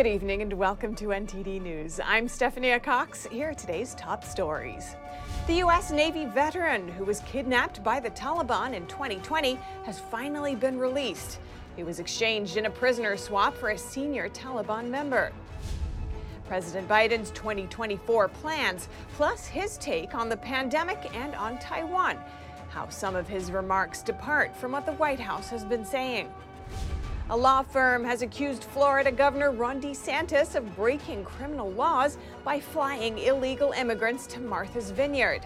Good evening and welcome to NTD News. I'm Stephanie Cox. Here are today's top stories. The U.S. Navy veteran who was kidnapped by the Taliban in 2020 has finally been released. He was exchanged in a prisoner swap for a senior Taliban member. President Biden's 2024 plans, plus his take on the pandemic and on Taiwan. How some of his remarks depart from what the White House has been saying. A law firm has accused Florida Governor Ron DeSantis of breaking criminal laws by flying illegal immigrants to Martha's Vineyard.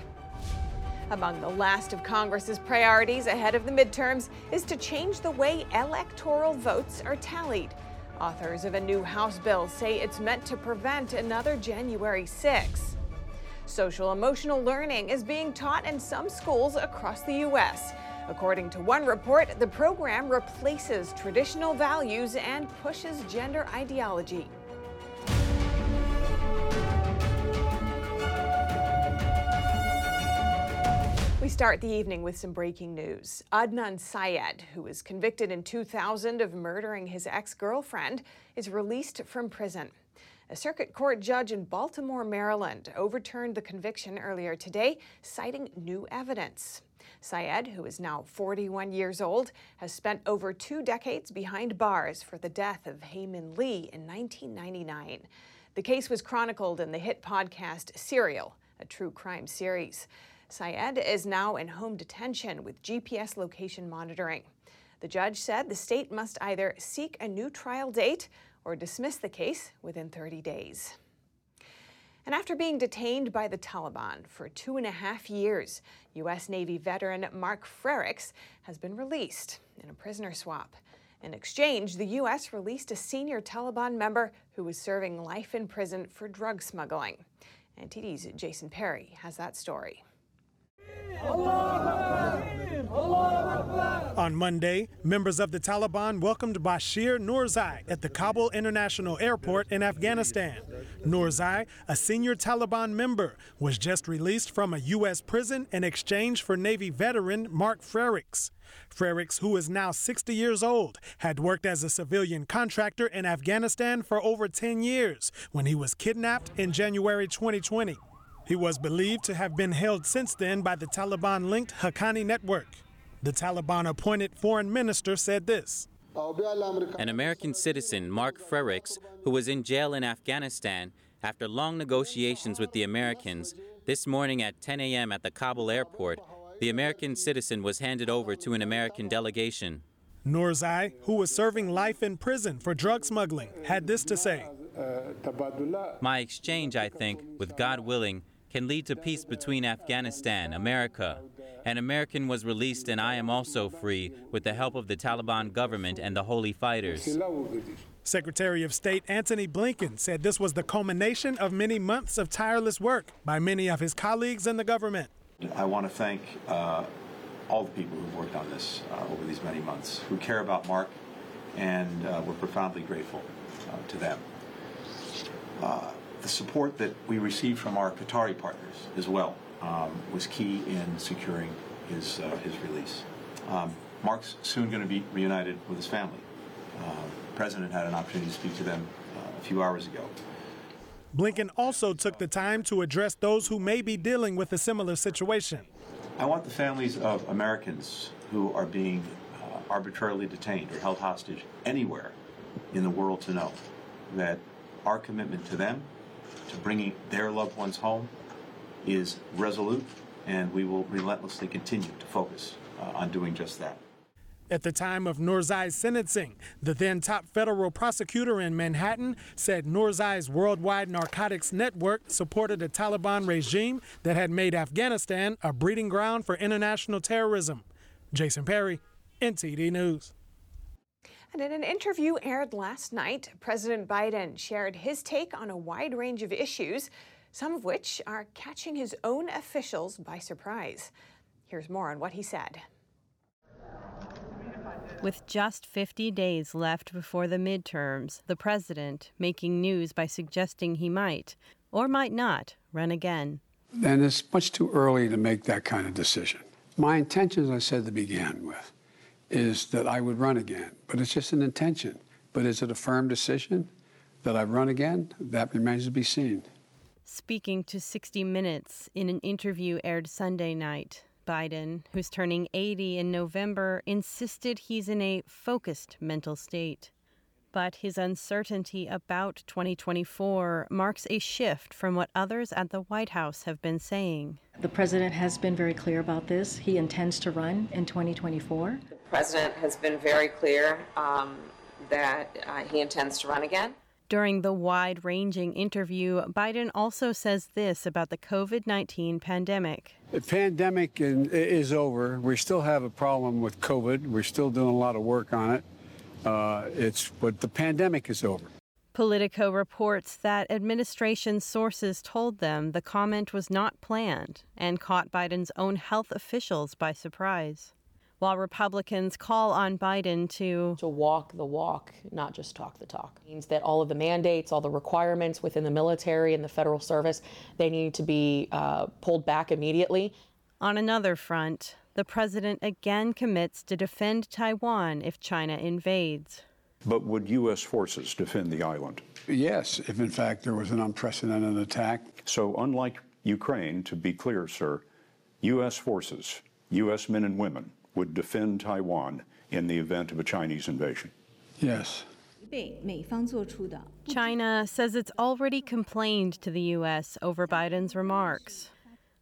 Among the last of Congress's priorities ahead of the midterms is to change the way electoral votes are tallied. Authors of a new House bill say it's meant to prevent another January 6. Social emotional learning is being taught in some schools across the U.S. According to one report, the program replaces traditional values and pushes gender ideology. We start the evening with some breaking news. Adnan Syed, who was convicted in 2000 of murdering his ex girlfriend, is released from prison. A circuit court judge in Baltimore, Maryland, overturned the conviction earlier today, citing new evidence. Syed, who is now 41 years old, has spent over two decades behind bars for the death of Hae Min Lee in 1999. The case was chronicled in the hit podcast Serial, a true crime series. Syed is now in home detention with GPS location monitoring. The judge said the state must either seek a new trial date or dismiss the case within 30 days. And after being detained by the Taliban for two and a half years, U.S. Navy veteran Mark Frerichs has been released in a prisoner swap. In exchange, the U.S. released a senior Taliban member who was serving life in prison for drug smuggling. NTD's Jason Perry has that story. On Monday, members of the Taliban welcomed Bashir Noorzai at the Kabul International Airport in Afghanistan. Noorzai, a senior Taliban member, was just released from a U.S. prison in exchange for Navy veteran Mark Frerichs. Frerichs, who is now 60 years old, had worked as a civilian contractor in Afghanistan for over 10 years when he was kidnapped in January 2020. He was believed to have been held since then by the Taliban linked Haqqani network. The Taliban appointed foreign minister said this. An American citizen, Mark Frerichs, who was in jail in Afghanistan after long negotiations with the Americans, this morning at 10 a.m. at the Kabul airport, the American citizen was handed over to an American delegation. Noorzai, who was serving life in prison for drug smuggling, had this to say. My exchange, I think, with God willing, can lead to peace between Afghanistan, America. An American was released, and I am also free with the help of the Taliban government and the holy fighters. Secretary of State Antony Blinken said this was the culmination of many months of tireless work by many of his colleagues in the government. I want to thank uh, all the people who've worked on this uh, over these many months, who care about Mark, and uh, we're profoundly grateful uh, to them. Uh, the support that we received from our Qatari partners as well um, was key in securing his, uh, his release. Um, Mark's soon going to be reunited with his family. Uh, the president had an opportunity to speak to them uh, a few hours ago. Blinken also took the time to address those who may be dealing with a similar situation. I want the families of Americans who are being uh, arbitrarily detained or held hostage anywhere in the world to know that our commitment to them to bringing their loved ones home is resolute, and we will relentlessly continue to focus uh, on doing just that. At the time of Noorzai's sentencing, the then top federal prosecutor in Manhattan said Noorzai's worldwide narcotics network supported a Taliban regime that had made Afghanistan a breeding ground for international terrorism. Jason Perry, NTD News. And in an interview aired last night, President Biden shared his take on a wide range of issues, some of which are catching his own officials by surprise. Here's more on what he said. With just 50 days left before the midterms, the president making news by suggesting he might, or might not, run again. And it's much too early to make that kind of decision. My intentions, I said to begin with, is that I would run again. But it's just an intention. But is it a firm decision? That I run again, that remains to be seen. Speaking to 60 Minutes in an interview aired Sunday night, Biden, who's turning 80 in November, insisted he's in a focused mental state. But his uncertainty about 2024 marks a shift from what others at the White House have been saying. The president has been very clear about this. He intends to run in 2024. The president has been very clear um, that uh, he intends to run again. During the wide ranging interview, Biden also says this about the COVID 19 pandemic. The pandemic is over. We still have a problem with COVID. We're still doing a lot of work on it. Uh, it's but the pandemic is over. Politico reports that administration sources told them the comment was not planned and caught Biden's own health officials by surprise. While Republicans call on Biden to to walk the walk, not just talk the talk. It means that all of the mandates, all the requirements within the military and the federal service, they need to be uh, pulled back immediately. On another front, the president again commits to defend Taiwan if China invades. But would U.S. forces defend the island? Yes, if in fact there was an unprecedented attack. So, unlike Ukraine, to be clear, sir, U.S. forces, U.S. men and women, would defend Taiwan in the event of a Chinese invasion? Yes. China says it's already complained to the U.S. over Biden's remarks.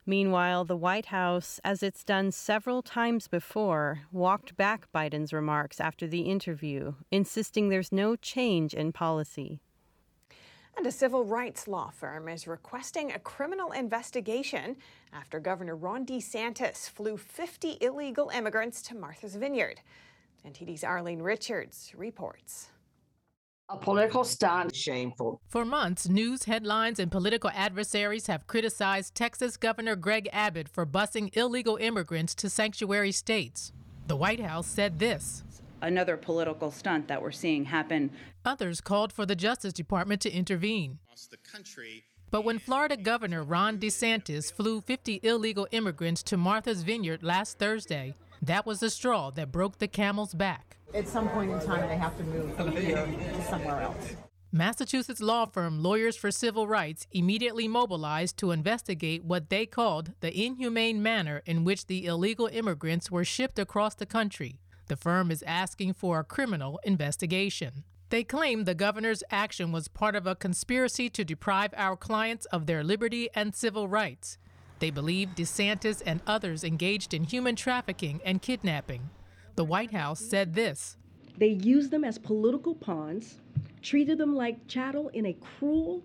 Meanwhile, the White House, as it's done several times before, walked back Biden's remarks after the interview, insisting there's no change in policy. And a civil rights law firm is requesting a criminal investigation after Governor Ron DeSantis flew 50 illegal immigrants to Martha's Vineyard. NTD's Arlene Richards reports a political stunt. Shameful. For months, news headlines and political adversaries have criticized Texas Governor Greg Abbott for busing illegal immigrants to sanctuary states. The White House said this Another political stunt that we're seeing happen. Others called for the Justice Department to intervene. But when Florida Governor Ron DeSantis flew 50 illegal immigrants to Martha's Vineyard last Thursday, that was the straw that broke the camel's back. At some point in time, they have to move from here to somewhere else. Massachusetts law firm Lawyers for Civil Rights immediately mobilized to investigate what they called the inhumane manner in which the illegal immigrants were shipped across the country. The firm is asking for a criminal investigation. They claim the governor's action was part of a conspiracy to deprive our clients of their liberty and civil rights. They believe DeSantis and others engaged in human trafficking and kidnapping. The White House said this They used them as political pawns, treated them like chattel in a cruel,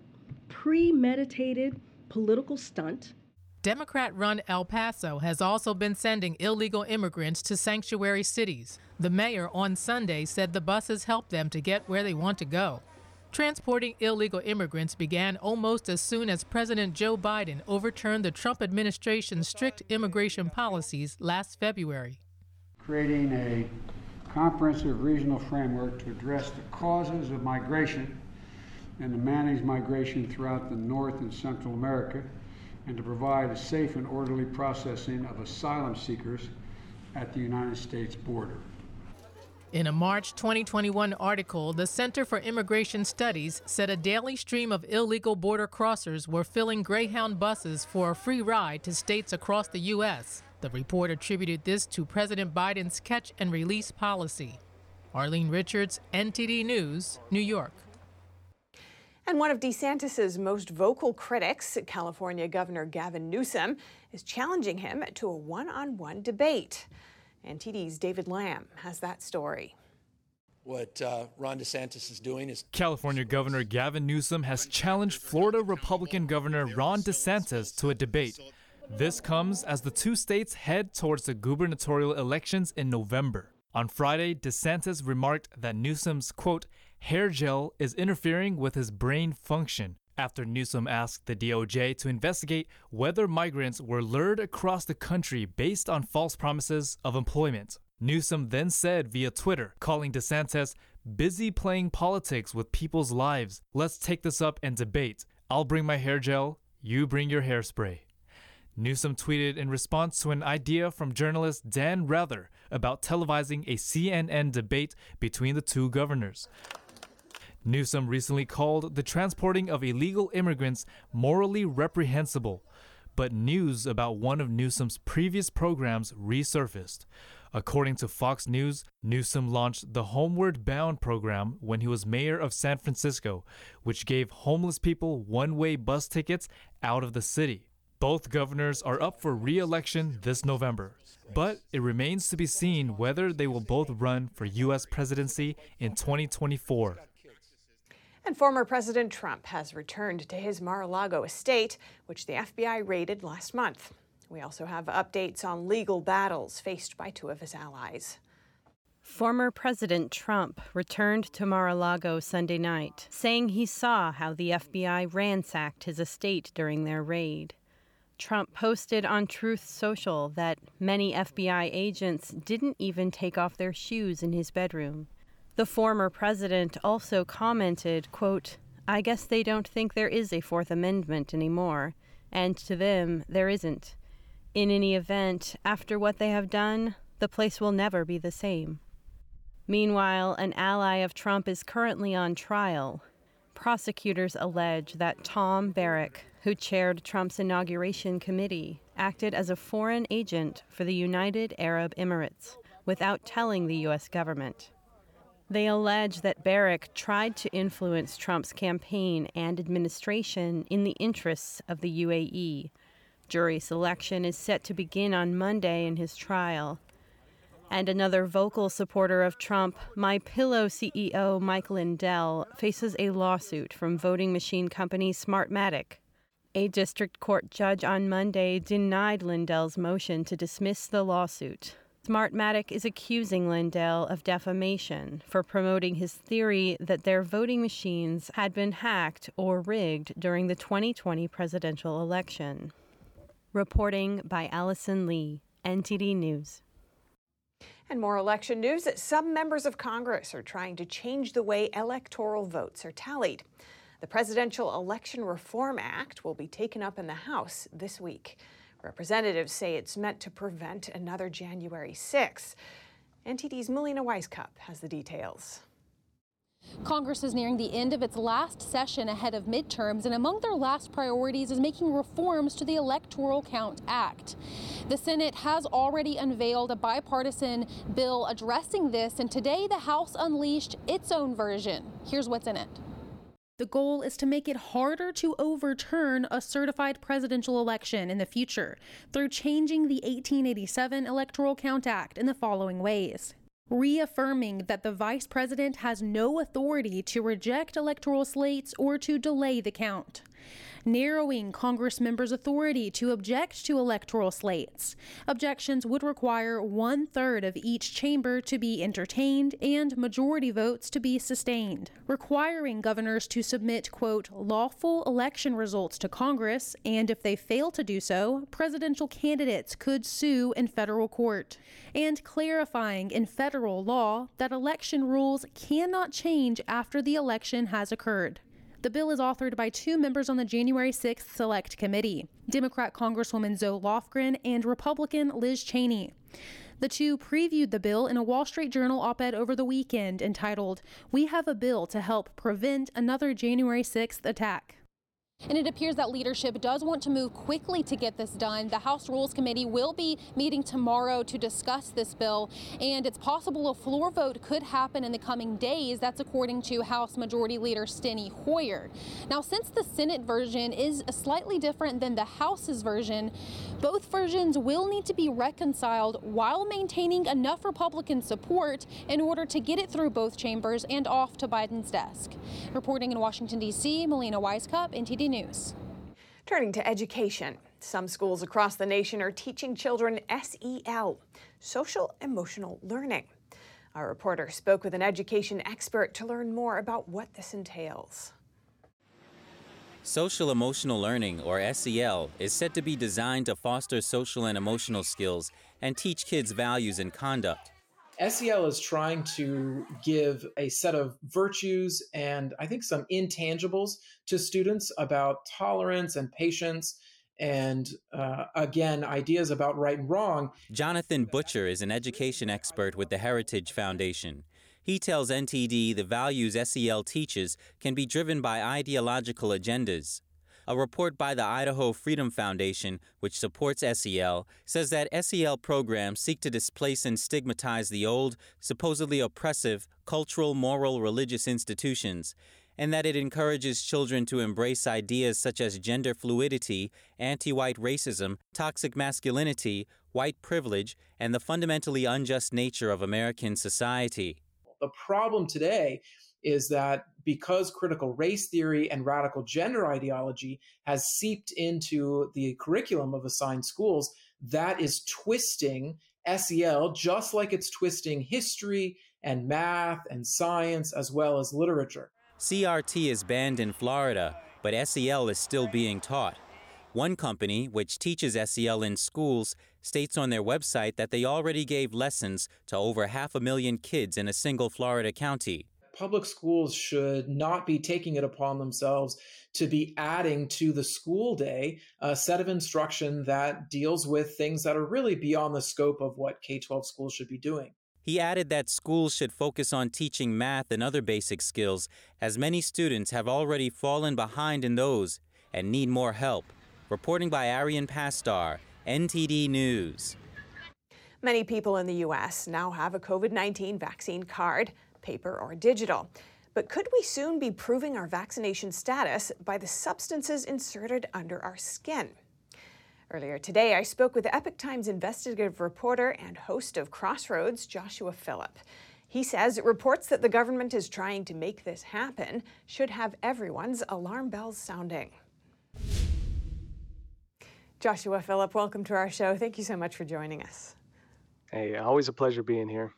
premeditated political stunt. Democrat run El Paso has also been sending illegal immigrants to sanctuary cities. The mayor on Sunday said the buses help them to get where they want to go. Transporting illegal immigrants began almost as soon as President Joe Biden overturned the Trump administration's strict immigration policies last February. Creating a comprehensive regional framework to address the causes of migration and to manage migration throughout the North and Central America, and to provide a safe and orderly processing of asylum seekers at the United States border. In a March 2021 article, the Center for Immigration Studies said a daily stream of illegal border crossers were filling Greyhound buses for a free ride to states across the U.S. The report attributed this to President Biden's catch and release policy. Arlene Richards, NTD News, New York. And one of DeSantis's most vocal critics, California Governor Gavin Newsom, is challenging him to a one on one debate. NTD's David Lamb has that story. What uh, Ron DeSantis is doing is. California Governor Gavin Newsom has challenged Florida Republican Governor Ron DeSantis to a debate. This comes as the two states head towards the gubernatorial elections in November. On Friday, DeSantis remarked that Newsom's, quote, hair gel is interfering with his brain function, after Newsom asked the DOJ to investigate whether migrants were lured across the country based on false promises of employment. Newsom then said via Twitter, calling DeSantis busy playing politics with people's lives. Let's take this up and debate. I'll bring my hair gel, you bring your hairspray. Newsom tweeted in response to an idea from journalist Dan Rather about televising a CNN debate between the two governors. Newsom recently called the transporting of illegal immigrants morally reprehensible, but news about one of Newsom's previous programs resurfaced. According to Fox News, Newsom launched the Homeward Bound program when he was mayor of San Francisco, which gave homeless people one way bus tickets out of the city. Both governors are up for re election this November, but it remains to be seen whether they will both run for U.S. presidency in 2024. And former President Trump has returned to his Mar a Lago estate, which the FBI raided last month. We also have updates on legal battles faced by two of his allies. Former President Trump returned to Mar a Lago Sunday night, saying he saw how the FBI ransacked his estate during their raid. Trump posted on Truth Social that many FBI agents didn't even take off their shoes in his bedroom. The former president also commented, quote, I guess they don't think there is a Fourth Amendment anymore, and to them, there isn't. In any event, after what they have done, the place will never be the same. Meanwhile, an ally of Trump is currently on trial. Prosecutors allege that Tom Barrack, who chaired Trump's inauguration committee, acted as a foreign agent for the United Arab Emirates without telling the U.S. government. They allege that Barrack tried to influence Trump's campaign and administration in the interests of the UAE. Jury selection is set to begin on Monday in his trial. And another vocal supporter of Trump, My Pillow CEO Mike Lindell, faces a lawsuit from voting machine company Smartmatic. A district court judge on Monday denied Lindell's motion to dismiss the lawsuit. Smartmatic is accusing Lindell of defamation for promoting his theory that their voting machines had been hacked or rigged during the 2020 presidential election. Reporting by Allison Lee, NTD News. And more election news that some members of Congress are trying to change the way electoral votes are tallied. The Presidential Election Reform Act will be taken up in the House this week. Representatives say it's meant to prevent another January 6. NTD's Melina Wisecup has the details. Congress is nearing the end of its last session ahead of midterms, and among their last priorities is making reforms to the Electoral Count Act. The Senate has already unveiled a bipartisan bill addressing this, and today the House unleashed its own version. Here's what's in it. The goal is to make it harder to overturn a certified presidential election in the future through changing the 1887 Electoral Count Act in the following ways. Reaffirming that the vice president has no authority to reject electoral slates or to delay the count narrowing Congress members' authority to object to electoral slates. Objections would require one third of each chamber to be entertained and majority votes to be sustained, requiring governors to submit, quote, lawful election results to Congress, and if they fail to do so, presidential candidates could sue in federal court, and clarifying in federal law that election rules cannot change after the election has occurred. The bill is authored by two members on the January 6th Select Committee Democrat Congresswoman Zoe Lofgren and Republican Liz Cheney. The two previewed the bill in a Wall Street Journal op ed over the weekend entitled, We Have a Bill to Help Prevent Another January 6th Attack. And it appears that leadership does want to move quickly to get this done. The House Rules Committee will be meeting tomorrow to discuss this bill, and it's possible a floor vote could happen in the coming days. That's according to House Majority Leader Steny Hoyer. Now, since the Senate version is slightly different than the House's version, both versions will need to be reconciled while maintaining enough Republican support in order to get it through both chambers and off to Biden's desk. Reporting in Washington, D.C., Melina Wisecup, NTD News. Turning to education, some schools across the nation are teaching children SEL, social emotional learning. Our reporter spoke with an education expert to learn more about what this entails. Social emotional learning, or SEL, is said to be designed to foster social and emotional skills and teach kids values and conduct. SEL is trying to give a set of virtues and I think some intangibles to students about tolerance and patience and uh, again, ideas about right and wrong. Jonathan Butcher is an education expert with the Heritage Foundation. He tells NTD the values SEL teaches can be driven by ideological agendas. A report by the Idaho Freedom Foundation, which supports SEL, says that SEL programs seek to displace and stigmatize the old, supposedly oppressive, cultural, moral, religious institutions, and that it encourages children to embrace ideas such as gender fluidity, anti white racism, toxic masculinity, white privilege, and the fundamentally unjust nature of American society. The problem today is that because critical race theory and radical gender ideology has seeped into the curriculum of assigned schools, that is twisting SEL just like it's twisting history and math and science as well as literature. CRT is banned in Florida, but SEL is still being taught. One company, which teaches SEL in schools, states on their website that they already gave lessons to over half a million kids in a single Florida county public schools should not be taking it upon themselves to be adding to the school day a set of instruction that deals with things that are really beyond the scope of what K 12 schools should be doing. He added that schools should focus on teaching math and other basic skills, as many students have already fallen behind in those and need more help. Reporting by Arian Pastar, NTD News. Many people in the U.S. now have a COVID 19 vaccine card paper or digital. But could we soon be proving our vaccination status by the substances inserted under our skin? Earlier today, I spoke with Epoch Times investigative reporter and host of Crossroads, Joshua Phillip. He says reports that the government is trying to make this happen should have everyone's alarm bells sounding. Joshua Phillip, welcome to our show. Thank you so much for joining us. Hey, always a pleasure being here.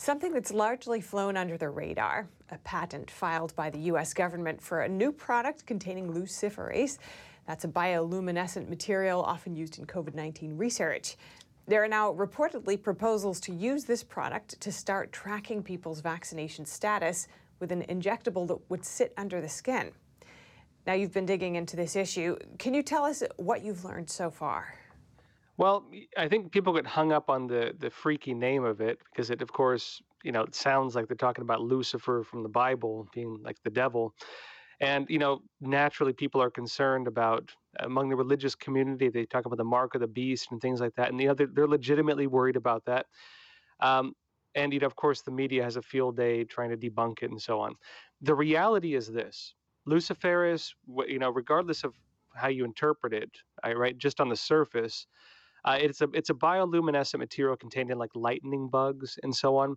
Something that's largely flown under the radar a patent filed by the U.S. government for a new product containing luciferase. That's a bioluminescent material often used in COVID 19 research. There are now reportedly proposals to use this product to start tracking people's vaccination status with an injectable that would sit under the skin. Now, you've been digging into this issue. Can you tell us what you've learned so far? Well, I think people get hung up on the the freaky name of it because it, of course, you know, it sounds like they're talking about Lucifer from the Bible being like the devil. And, you know, naturally people are concerned about among the religious community, they talk about the mark of the beast and things like that. And, you know, they're, they're legitimately worried about that. Um, and, you know, of course, the media has a field day trying to debunk it and so on. The reality is this Luciferase, you know, regardless of how you interpret it, right, just on the surface, uh, it's a it's a bioluminescent material contained in like lightning bugs and so on.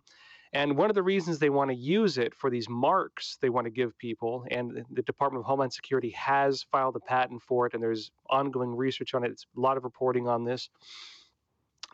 And one of the reasons they want to use it for these marks they want to give people, and the Department of Homeland Security has filed a patent for it, and there's ongoing research on it. It's a lot of reporting on this.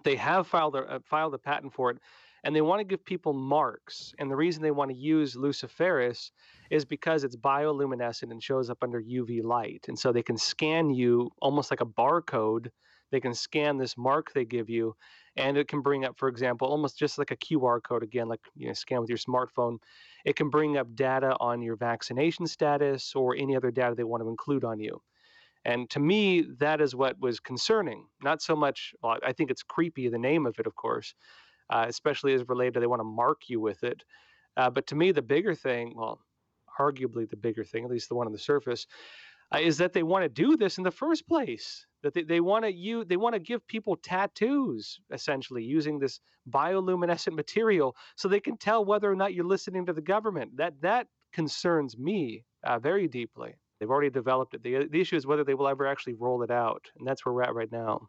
They have filed a, uh, filed a patent for it, and they want to give people marks. And the reason they want to use luciferase is because it's bioluminescent and shows up under UV light, and so they can scan you almost like a barcode they can scan this mark they give you, and it can bring up, for example, almost just like a QR code again, like you know, scan with your smartphone. It can bring up data on your vaccination status or any other data they want to include on you. And to me, that is what was concerning. Not so much, well, I think it's creepy, the name of it, of course, uh, especially as related to they want to mark you with it. Uh, but to me, the bigger thing, well, arguably the bigger thing, at least the one on the surface, uh, is that they want to do this in the first place that they, they want to you they want to give people tattoos essentially using this bioluminescent material so they can tell whether or not you're listening to the government that that concerns me uh, very deeply they've already developed it the, the issue is whether they will ever actually roll it out and that's where we're at right now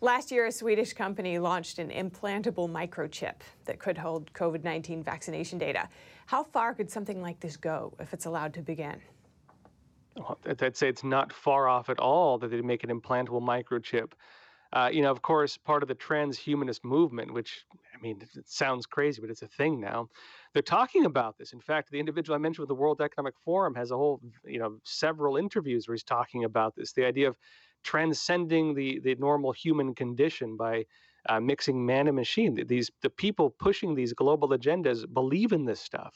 Last year, a Swedish company launched an implantable microchip that could hold COVID 19 vaccination data. How far could something like this go if it's allowed to begin? I'd say it's not far off at all that they make an implantable microchip. Uh, you know, of course, part of the transhumanist movement, which I mean, it sounds crazy, but it's a thing now. They're talking about this. In fact, the individual I mentioned with the World Economic Forum has a whole, you know, several interviews where he's talking about this. The idea of transcending the the normal human condition by uh, mixing man and machine. These the people pushing these global agendas believe in this stuff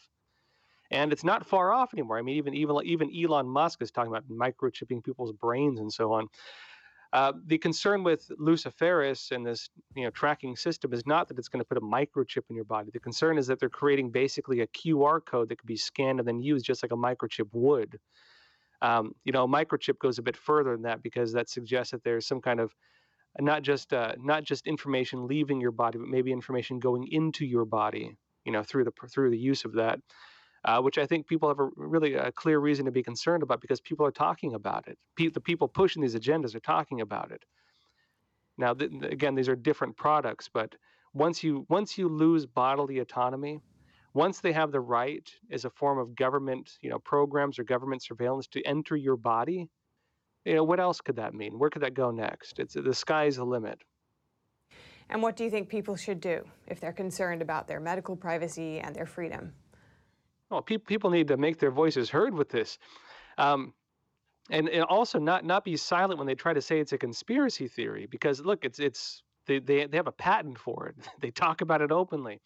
and it's not far off anymore. I mean, even even even Elon Musk is talking about microchipping people's brains and so on. Uh, the concern with Luciferase and this you know tracking system is not that it's going to put a microchip in your body. The concern is that they're creating basically a QR code that could be scanned and then used just like a microchip would. Um, you know, a microchip goes a bit further than that because that suggests that there's some kind of not just uh, not just information leaving your body, but maybe information going into your body. You know, through the through the use of that uh, which I think people have a really a clear reason to be concerned about because people are talking about it. The people pushing these agendas are talking about it. Now, th- again, these are different products, but once you once you lose bodily autonomy, once they have the right as a form of government, you know, programs or government surveillance to enter your body, you know, what else could that mean? Where could that go next? It's the sky's the limit. And what do you think people should do if they're concerned about their medical privacy and their freedom? Well, pe- people need to make their voices heard with this. Um, and, and also not not be silent when they try to say it's a conspiracy theory because look it's it's they, they, they have a patent for it. They talk about it openly.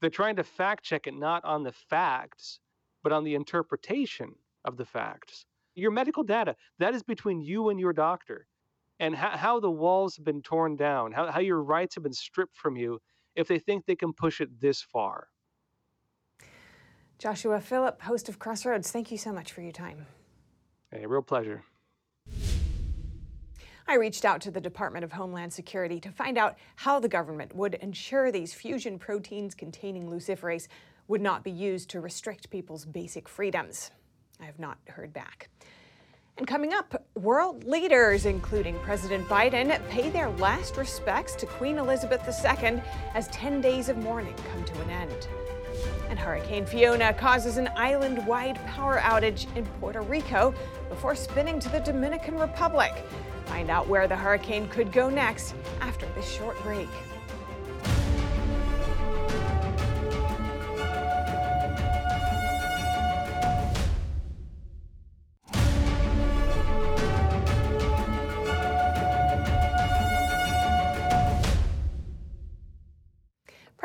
They're trying to fact check it not on the facts but on the interpretation of the facts. Your medical data that is between you and your doctor. And how, how the walls have been torn down how, how your rights have been stripped from you if they think they can push it this far Joshua Phillip, host of Crossroads, thank you so much for your time. A real pleasure. I reached out to the Department of Homeland Security to find out how the government would ensure these fusion proteins containing luciferase would not be used to restrict people's basic freedoms. I have not heard back. And coming up, world leaders, including President Biden, pay their last respects to Queen Elizabeth II as 10 days of mourning come to an end. And Hurricane Fiona causes an island wide power outage in Puerto Rico before spinning to the Dominican Republic. Find out where the hurricane could go next after this short break.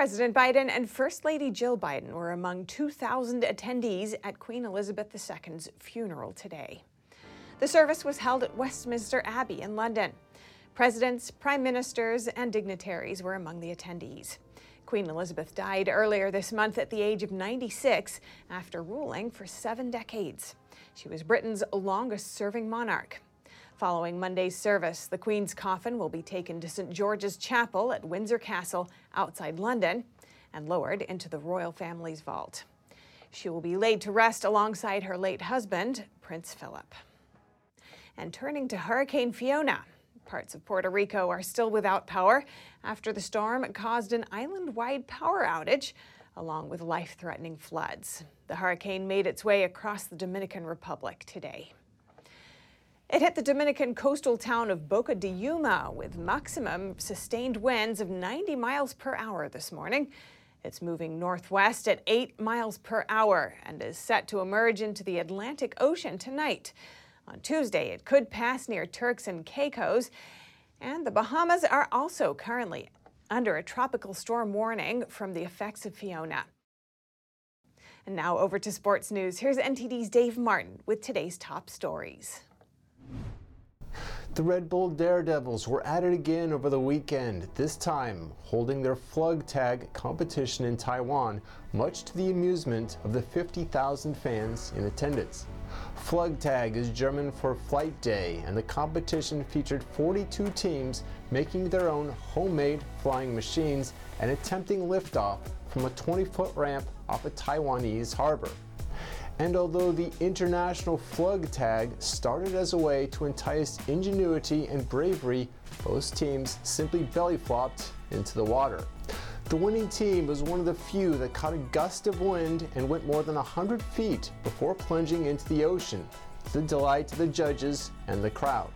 President Biden and First Lady Jill Biden were among 2,000 attendees at Queen Elizabeth II's funeral today. The service was held at Westminster Abbey in London. Presidents, prime ministers, and dignitaries were among the attendees. Queen Elizabeth died earlier this month at the age of 96 after ruling for seven decades. She was Britain's longest serving monarch. Following Monday's service, the Queen's coffin will be taken to St. George's Chapel at Windsor Castle outside London and lowered into the royal family's vault. She will be laid to rest alongside her late husband, Prince Philip. And turning to Hurricane Fiona, parts of Puerto Rico are still without power after the storm caused an island wide power outage along with life threatening floods. The hurricane made its way across the Dominican Republic today. It hit the Dominican coastal town of Boca de Yuma with maximum sustained winds of 90 miles per hour this morning. It's moving northwest at 8 miles per hour and is set to emerge into the Atlantic Ocean tonight. On Tuesday, it could pass near Turks and Caicos, and the Bahamas are also currently under a tropical storm warning from the effects of Fiona. And now over to sports news. Here's NTD's Dave Martin with today's top stories. The Red Bull Daredevils were at it again over the weekend, this time holding their flug tag competition in Taiwan, much to the amusement of the 50,000 fans in attendance. Flug tag is German for Flight Day, and the competition featured 42 teams making their own homemade flying machines and attempting liftoff from a 20 foot ramp off a Taiwanese harbor. And although the international flug tag started as a way to entice ingenuity and bravery, both teams simply belly flopped into the water. The winning team was one of the few that caught a gust of wind and went more than 100 feet before plunging into the ocean, to the delight of the judges and the crowd.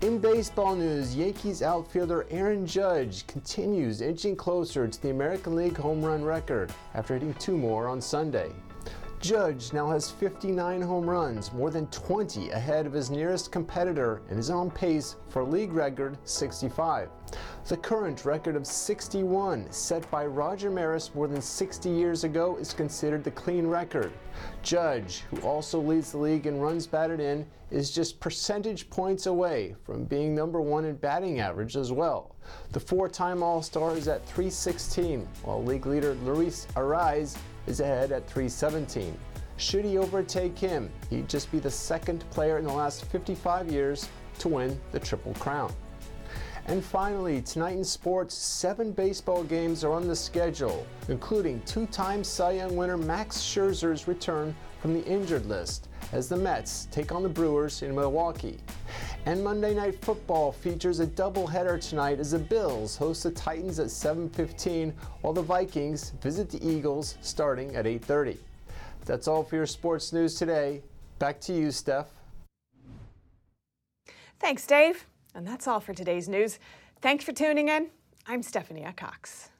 In baseball news, Yankees outfielder Aaron Judge continues inching closer to the American League home run record after hitting two more on Sunday. Judge now has 59 home runs, more than 20 ahead of his nearest competitor, and is on pace for league record 65. The current record of 61, set by Roger Maris more than 60 years ago, is considered the clean record. Judge, who also leads the league in runs batted in, is just percentage points away from being number one in batting average as well. The four time All Star is at 316, while league leader Luis Arraez is ahead at 317. Should he overtake him, he'd just be the second player in the last 55 years to win the Triple Crown. And finally, tonight in sports, seven baseball games are on the schedule, including two time Cy Young winner Max Scherzer's return from the injured list as the Mets take on the Brewers in Milwaukee. And Monday Night Football features a doubleheader tonight as the Bills host the Titans at 7:15 while the Vikings visit the Eagles starting at 8:30. That's all for your sports news today. Back to you, Steph. Thanks, Dave. And that's all for today's news. Thanks for tuning in. I'm Stephanie Cox.